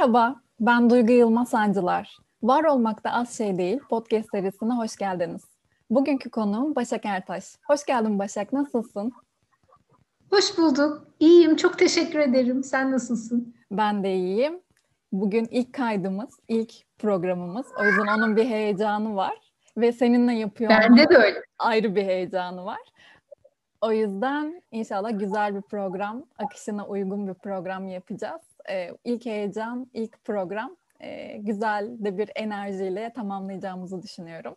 Merhaba, ben Duygu Yılmaz Sancılar. Var olmakta az şey değil podcast serisine hoş geldiniz. Bugünkü konuğum Başak Ertaş. Hoş geldin Başak, nasılsın? Hoş bulduk. İyiyim, çok teşekkür ederim. Sen nasılsın? Ben de iyiyim. Bugün ilk kaydımız, ilk programımız. O yüzden onun bir heyecanı var. Ve seninle yapıyor Bende de öyle. ayrı bir heyecanı var. O yüzden inşallah güzel bir program, akışına uygun bir program yapacağız. Ee, ilk heyecan, ilk program e, güzel de bir enerjiyle tamamlayacağımızı düşünüyorum.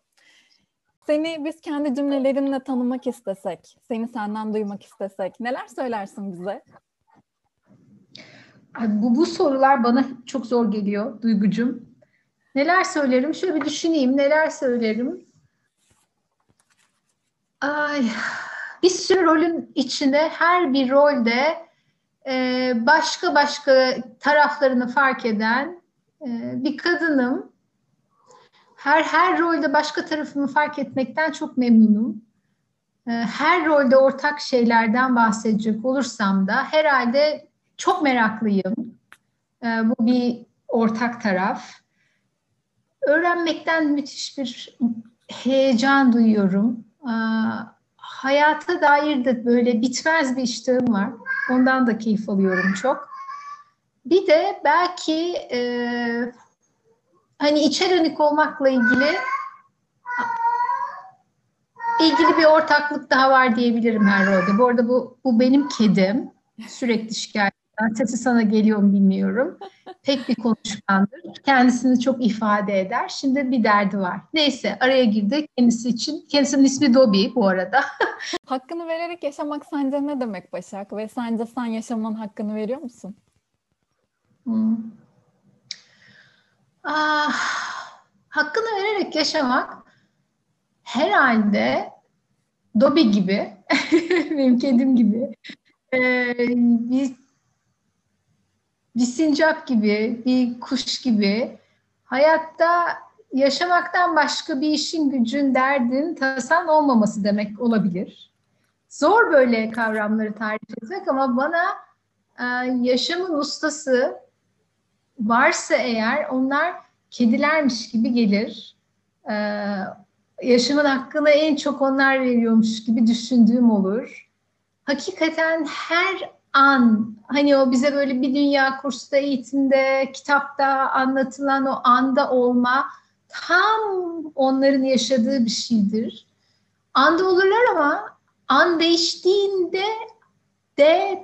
Seni biz kendi cümlelerinle tanımak istesek, seni senden duymak istesek neler söylersin bize? Bu, bu sorular bana çok zor geliyor Duygucum. Neler söylerim? Şöyle bir düşüneyim. Neler söylerim? Ay, bir sürü rolün içinde her bir rolde e, başka başka taraflarını fark eden e, bir kadınım. Her her rolde başka tarafımı fark etmekten çok memnunum. E, her rolde ortak şeylerden bahsedecek olursam da herhalde çok meraklıyım. E, bu bir ortak taraf. Öğrenmekten müthiş bir heyecan duyuyorum. E, hayata dair de böyle bitmez bir iştahım var. Ondan da keyif alıyorum çok. Bir de belki e, hani içe dönük olmakla ilgili ilgili bir ortaklık daha var diyebilirim her rolde. Bu arada bu, bu benim kedim. Sürekli şikayet Sesi sana geliyor mu bilmiyorum. Pek bir konuşkandır. Kendisini çok ifade eder. Şimdi bir derdi var. Neyse araya girdi kendisi için. Kendisinin ismi Dobby bu arada. hakkını vererek yaşamak sence ne demek Başak? Ve sence sen yaşamanın hakkını veriyor musun? Hmm. Ah, hakkını vererek yaşamak herhalde Dobby gibi, benim kedim gibi ee, bir bir sincap gibi, bir kuş gibi hayatta yaşamaktan başka bir işin, gücün, derdin, tasan olmaması demek olabilir. Zor böyle kavramları tarif etmek ama bana e, yaşamın ustası varsa eğer onlar kedilermiş gibi gelir. E, yaşamın hakkını en çok onlar veriyormuş gibi düşündüğüm olur. Hakikaten her an hani o bize böyle bir dünya kursta eğitimde kitapta anlatılan o anda olma tam onların yaşadığı bir şeydir. Anda olurlar ama an değiştiğinde de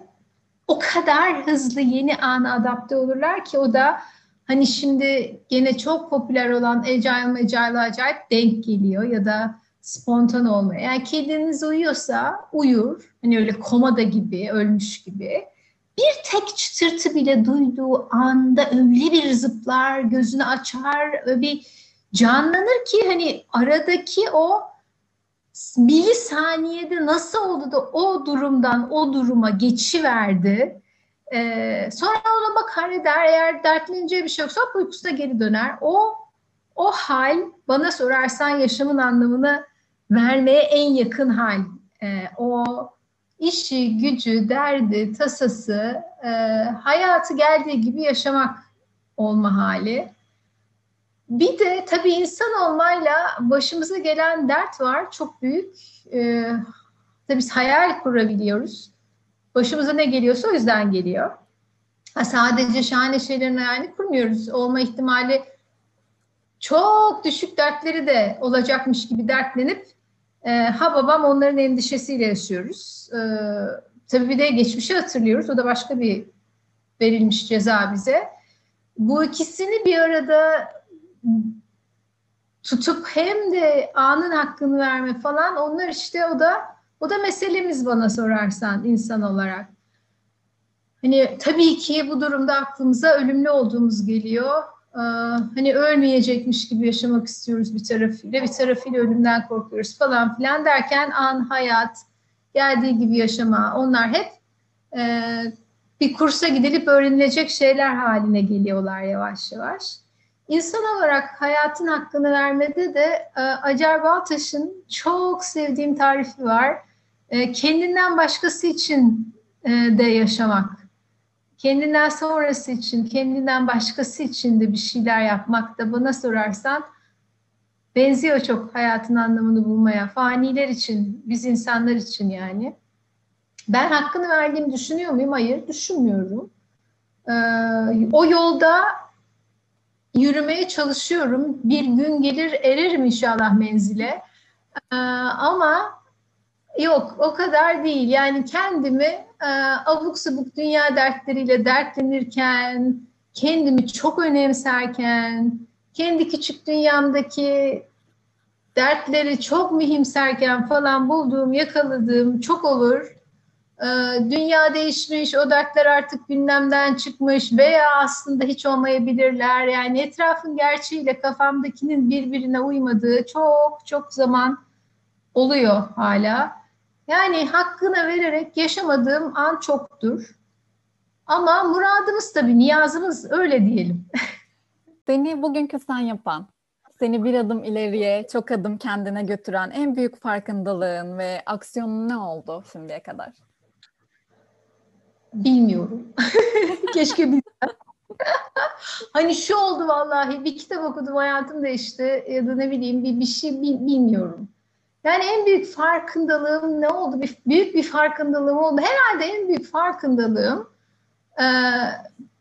o kadar hızlı yeni ana adapte olurlar ki o da hani şimdi gene çok popüler olan Agile Agile acayip denk geliyor ya da spontan olmaya. Yani kediniz uyuyorsa uyur. Hani öyle komada gibi, ölmüş gibi. Bir tek çıtırtı bile duyduğu anda öyle bir zıplar, gözünü açar, öyle bir canlanır ki hani aradaki o milisaniyede nasıl oldu da o durumdan o duruma geçiverdi. Ee, sonra ona bakar eder eğer dertlenince bir şey yoksa uykusuna geri döner. O o hal bana sorarsan yaşamın anlamını vermeye en yakın hal. E, o işi, gücü, derdi, tasası, e, hayatı geldiği gibi yaşamak olma hali. Bir de tabii insan olmayla başımıza gelen dert var. Çok büyük. E, tabii biz hayal kurabiliyoruz. Başımıza ne geliyorsa o yüzden geliyor. Ha, sadece şahane şeylerin hayalini kurmuyoruz. Olma ihtimali çok düşük dertleri de olacakmış gibi dertlenip e, ha babam onların endişesiyle yaşıyoruz. E, tabii bir de geçmişi hatırlıyoruz. O da başka bir verilmiş ceza bize. Bu ikisini bir arada tutup hem de anın hakkını verme falan onlar işte o da o da meselemiz bana sorarsan insan olarak. Hani tabii ki bu durumda aklımıza ölümlü olduğumuz geliyor. Ee, hani ölmeyecekmiş gibi yaşamak istiyoruz bir tarafıyla, bir tarafıyla ölümden korkuyoruz falan filan derken an, hayat, geldiği gibi yaşama onlar hep e, bir kursa gidilip öğrenilecek şeyler haline geliyorlar yavaş yavaş. İnsan olarak hayatın hakkını vermede de e, Acar Baltaş'ın çok sevdiğim tarifi var. E, kendinden başkası için e, de yaşamak kendinden sonrası için, kendinden başkası için de bir şeyler yapmak da bana sorarsan benziyor çok hayatın anlamını bulmaya. Faniler için, biz insanlar için yani. Ben hakkını verdiğimi düşünüyor muyum? Hayır, düşünmüyorum. Ee, o yolda yürümeye çalışıyorum. Bir gün gelir ererim inşallah menzile. Ee, ama yok o kadar değil. Yani kendimi e, abuk sabuk dünya dertleriyle dertlenirken, kendimi çok önemserken, kendi küçük dünyamdaki dertleri çok mühimserken falan bulduğum, yakaladığım çok olur. Ee, dünya değişmiş, o dertler artık gündemden çıkmış veya aslında hiç olmayabilirler. Yani etrafın gerçeğiyle kafamdakinin birbirine uymadığı çok çok zaman oluyor hala. Yani hakkını vererek yaşamadığım an çoktur. Ama muradımız tabii, niyazımız öyle diyelim. Seni bugünkü sen yapan, seni bir adım ileriye, çok adım kendine götüren en büyük farkındalığın ve aksiyonun ne oldu şimdiye kadar? Bilmiyorum. Keşke bilsem. hani şu oldu vallahi bir kitap okudum hayatım değişti ya da ne bileyim bir, bir şey bilmiyorum. Yani en büyük farkındalığım ne oldu? Bir, büyük bir farkındalığım oldu. Herhalde en büyük farkındalığım e,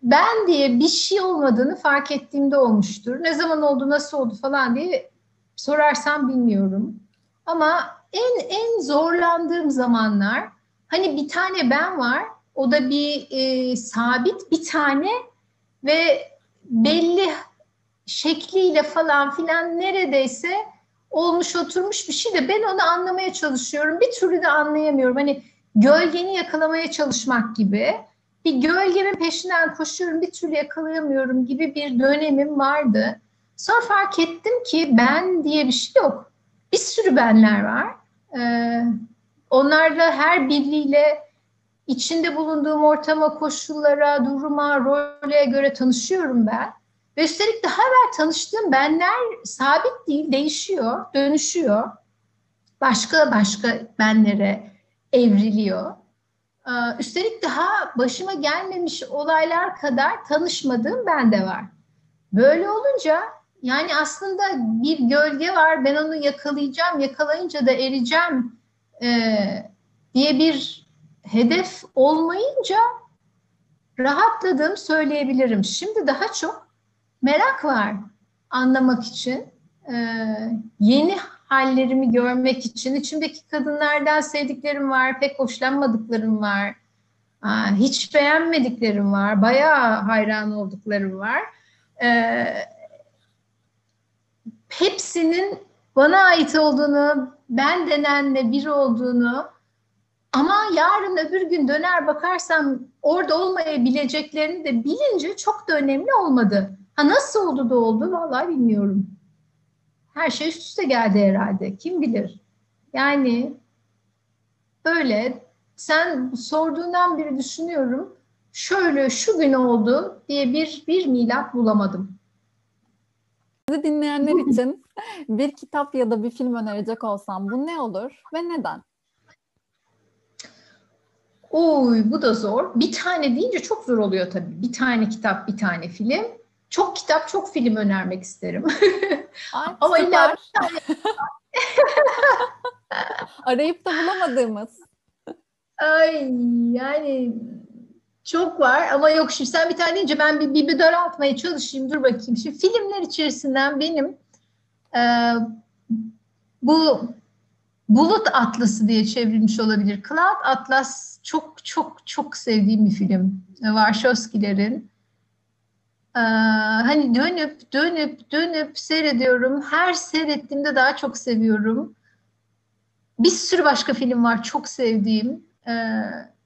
ben diye bir şey olmadığını fark ettiğimde olmuştur. Ne zaman oldu, nasıl oldu falan diye sorarsam bilmiyorum. Ama en en zorlandığım zamanlar hani bir tane ben var o da bir e, sabit bir tane ve belli şekliyle falan filan neredeyse olmuş oturmuş bir şey de ben onu anlamaya çalışıyorum. Bir türlü de anlayamıyorum. Hani gölgeni yakalamaya çalışmak gibi. Bir gölgemin peşinden koşuyorum bir türlü yakalayamıyorum gibi bir dönemim vardı. Sonra fark ettim ki ben diye bir şey yok. Bir sürü benler var. Ee, onlarla her biriyle içinde bulunduğum ortama, koşullara, duruma, role göre tanışıyorum ben. Ve üstelik daha evvel tanıştığım benler sabit değil, değişiyor, dönüşüyor. Başka başka benlere evriliyor. Ee, üstelik daha başıma gelmemiş olaylar kadar tanışmadığım ben de var. Böyle olunca yani aslında bir gölge var, ben onu yakalayacağım, yakalayınca da ereceğim e, diye bir hedef olmayınca rahatladım söyleyebilirim. Şimdi daha çok merak var anlamak için, ee, yeni hallerimi görmek için. İçimdeki kadınlardan sevdiklerim var, pek hoşlanmadıklarım var. Aa, hiç beğenmediklerim var, bayağı hayran olduklarım var. Ee, hepsinin bana ait olduğunu, ben denenle bir olduğunu ama yarın öbür gün döner bakarsam orada olmayabileceklerini de bilince çok da önemli olmadı. Ha nasıl oldu da oldu vallahi bilmiyorum. Her şey üst üste geldi herhalde. Kim bilir? Yani böyle sen sorduğundan beri düşünüyorum. Şöyle şu gün oldu diye bir bir milat bulamadım. Bizi dinleyenler için bir kitap ya da bir film önerecek olsam bu ne olur ve neden? Oy bu da zor. Bir tane deyince çok zor oluyor tabii. Bir tane kitap, bir tane film. Çok kitap, çok film önermek isterim. Ay, Ama illa. Arayıp da bulamadığımız. Ay yani çok var ama yok şimdi sen bir tane deyince ben bir, bir, bir daraltmaya çalışayım dur bakayım. Şimdi filmler içerisinden benim e, bu Bulut Atlası diye çevrilmiş olabilir. Cloud Atlas çok çok çok sevdiğim bir film. Warshawskilerin. Ee, hani dönüp dönüp dönüp seyrediyorum. Her seyrettiğimde daha çok seviyorum. Bir sürü başka film var çok sevdiğim. Ee,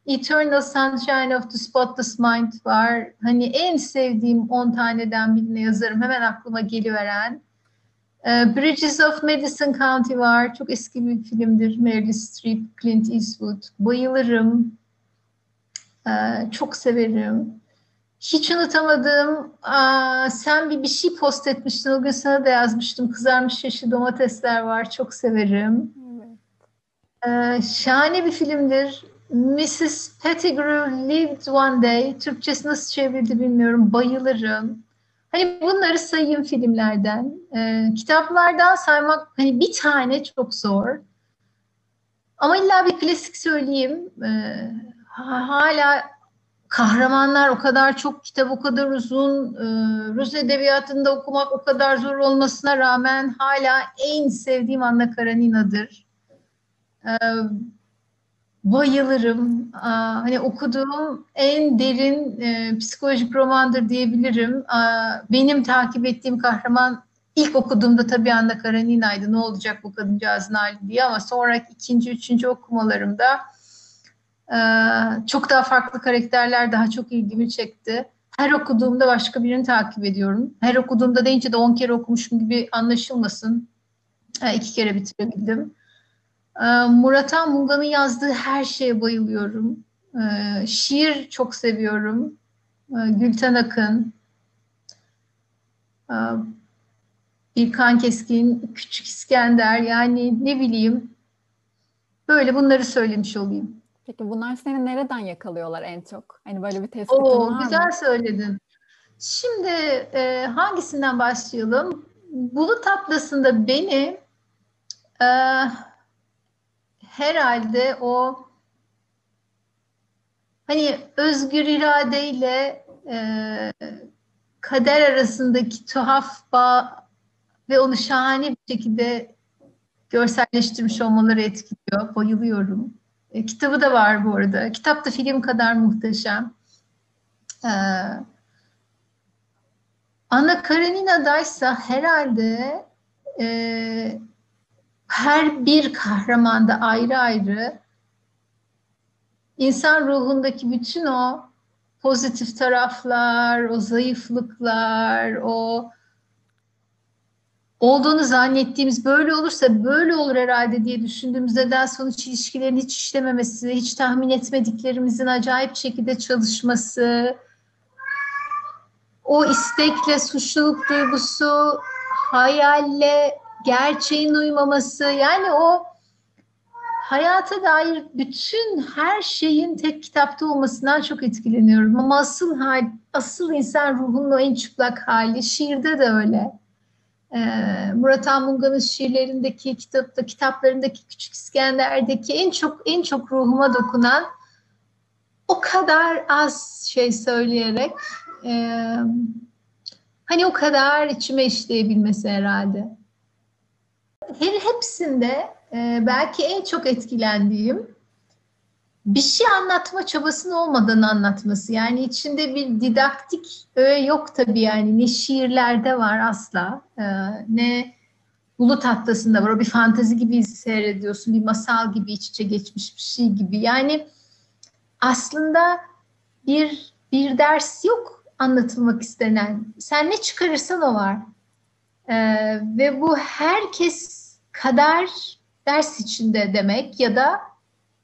Eternal Sunshine of the Spotless Mind var. Hani en sevdiğim 10 taneden birine yazarım. Hemen aklıma geliveren. Ee, Bridges of Madison County var. Çok eski bir filmdir. Meryl Streep, Clint Eastwood. Bayılırım. Çok severim. Hiç unutamadığım, aa, sen bir bir şey post etmiştin. O gün sana da yazmıştım. Kızarmış yeşil domatesler var. Çok severim. Evet. Ee, şahane bir filmdir. Mrs. Pettigrew lived one day. Türkçesi nasıl çevrildi bilmiyorum. Bayılırım. Hani bunları sayayım filmlerden. Ee, kitaplardan saymak hani bir tane çok zor. Ama illa bir klasik söyleyeyim. Ee, hala kahramanlar o kadar çok kitap o kadar uzun. Ee, Rus edebiyatında okumak o kadar zor olmasına rağmen hala en sevdiğim Anna Karenina'dır. Ee, bayılırım. Aa, hani okuduğum en derin e, psikolojik romandır diyebilirim. Aa, benim takip ettiğim kahraman ilk okuduğumda tabii Anna Karenina'ydı. Ne olacak bu kadıncağızın hali diye ama sonraki ikinci, üçüncü okumalarımda e, çok daha farklı karakterler daha çok ilgimi çekti. Her okuduğumda başka birini takip ediyorum. Her okuduğumda deyince de on kere okumuşum gibi anlaşılmasın. E, iki kere bitirebildim. Ee, Murat Han yazdığı her şeye bayılıyorum. Ee, şiir çok seviyorum. Ee, Gülten Akın, İlkan Keskin, Küçük İskender yani ne bileyim böyle bunları söylemiş olayım. Peki bunlar seni nereden yakalıyorlar en çok? Hani böyle bir tespitin Oo, var güzel mı? söyledin. Şimdi e, hangisinden başlayalım? Bulut Atlası'nda beni e, herhalde o hani özgür iradeyle e, kader arasındaki tuhaf bağ ve onu şahane bir şekilde görselleştirmiş olmaları etkiliyor. Bayılıyorum. E, kitabı da var bu arada. Kitap da film kadar muhteşem. Ee, Anna Karenina'daysa herhalde e, her bir kahramanda ayrı ayrı insan ruhundaki bütün o pozitif taraflar, o zayıflıklar, o olduğunu zannettiğimiz böyle olursa böyle olur herhalde diye düşündüğümüz neden sonuç ilişkilerin hiç işlememesi, hiç tahmin etmediklerimizin acayip şekilde çalışması, o istekle suçluluk duygusu, hayalle gerçeğin uymaması yani o hayata dair bütün her şeyin tek kitapta olmasından çok etkileniyorum. Ama asıl hal, asıl insan ruhunun o en çıplak hali şiirde de öyle. Ee, Murat Anmunga'nın şiirlerindeki, kitapta, kitaplarındaki Küçük İskender'deki en çok en çok ruhuma dokunan o kadar az şey söyleyerek e, hani o kadar içime işleyebilmesi herhalde. Her hepsinde e, belki en çok etkilendiğim bir şey anlatma çabasının olmadan anlatması. Yani içinde bir didaktik öğe yok tabii yani. Ne şiirlerde var asla. E, ne bulut atlasında var. O bir fantazi gibi seyrediyorsun. Bir masal gibi iç içe geçmiş bir şey gibi. Yani aslında bir bir ders yok anlatılmak istenen. Sen ne çıkarırsan o var. Ee, ve bu herkes kadar ders içinde demek ya da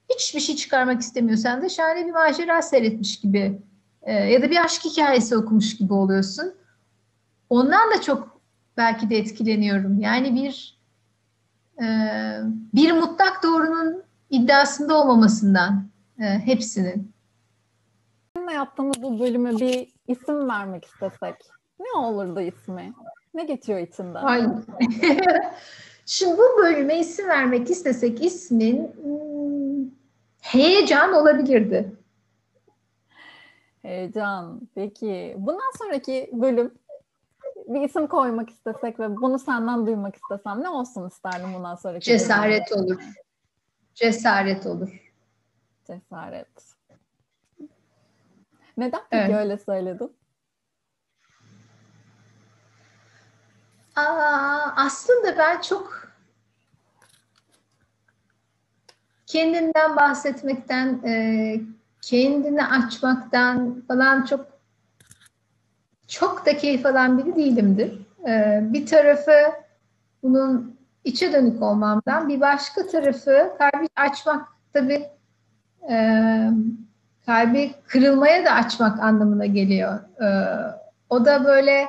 hiçbir şey çıkarmak istemiyorsan da şahane bir macera seyretmiş gibi e, ya da bir aşk hikayesi okumuş gibi oluyorsun. Ondan da çok belki de etkileniyorum. Yani bir e, bir mutlak doğrunun iddiasında olmamasından e, hepsinin. Yaptığımız bu bölüme bir isim vermek istesek ne olurdu ismi? Ne geçiyor içinden? Aynen. Şimdi bu bölüme isim vermek istesek ismin heyecan olabilirdi. Heyecan. Peki bundan sonraki bölüm bir isim koymak istesek ve bunu senden duymak istesem ne olsun isterdim bundan sonraki Cesaret bölümde? olur. Cesaret olur. Cesaret. Neden peki evet. öyle söyledin? Aa, aslında ben çok kendinden bahsetmekten, e, kendini açmaktan falan çok çok da keyif alan biri değilimdir. E, bir tarafı bunun içe dönük olmamdan, bir başka tarafı kalbi açmak tabii e, kalbi kırılmaya da açmak anlamına geliyor. E, o da böyle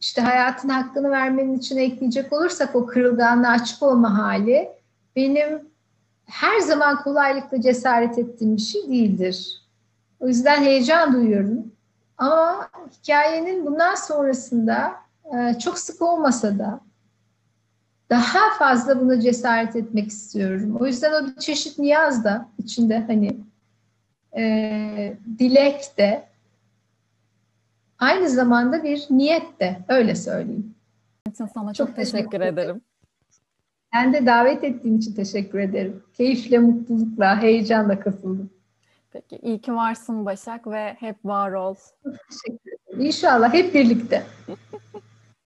işte hayatın hakkını vermenin için ekleyecek olursak o kırılganlığı açık olma hali benim her zaman kolaylıkla cesaret ettiğim bir şey değildir. O yüzden heyecan duyuyorum. Ama hikayenin bundan sonrasında e, çok sık olmasa da daha fazla buna cesaret etmek istiyorum. O yüzden o bir çeşit niyaz da içinde hani e, dilek de aynı zamanda bir niyet de öyle söyleyeyim. sana çok, çok teşekkür, teşekkür ederim. Ben de davet ettiğim için teşekkür ederim. Keyifle, mutlulukla, heyecanla katıldım. Peki, iyi ki varsın Başak ve hep var ol. Teşekkür ederim. İnşallah hep birlikte.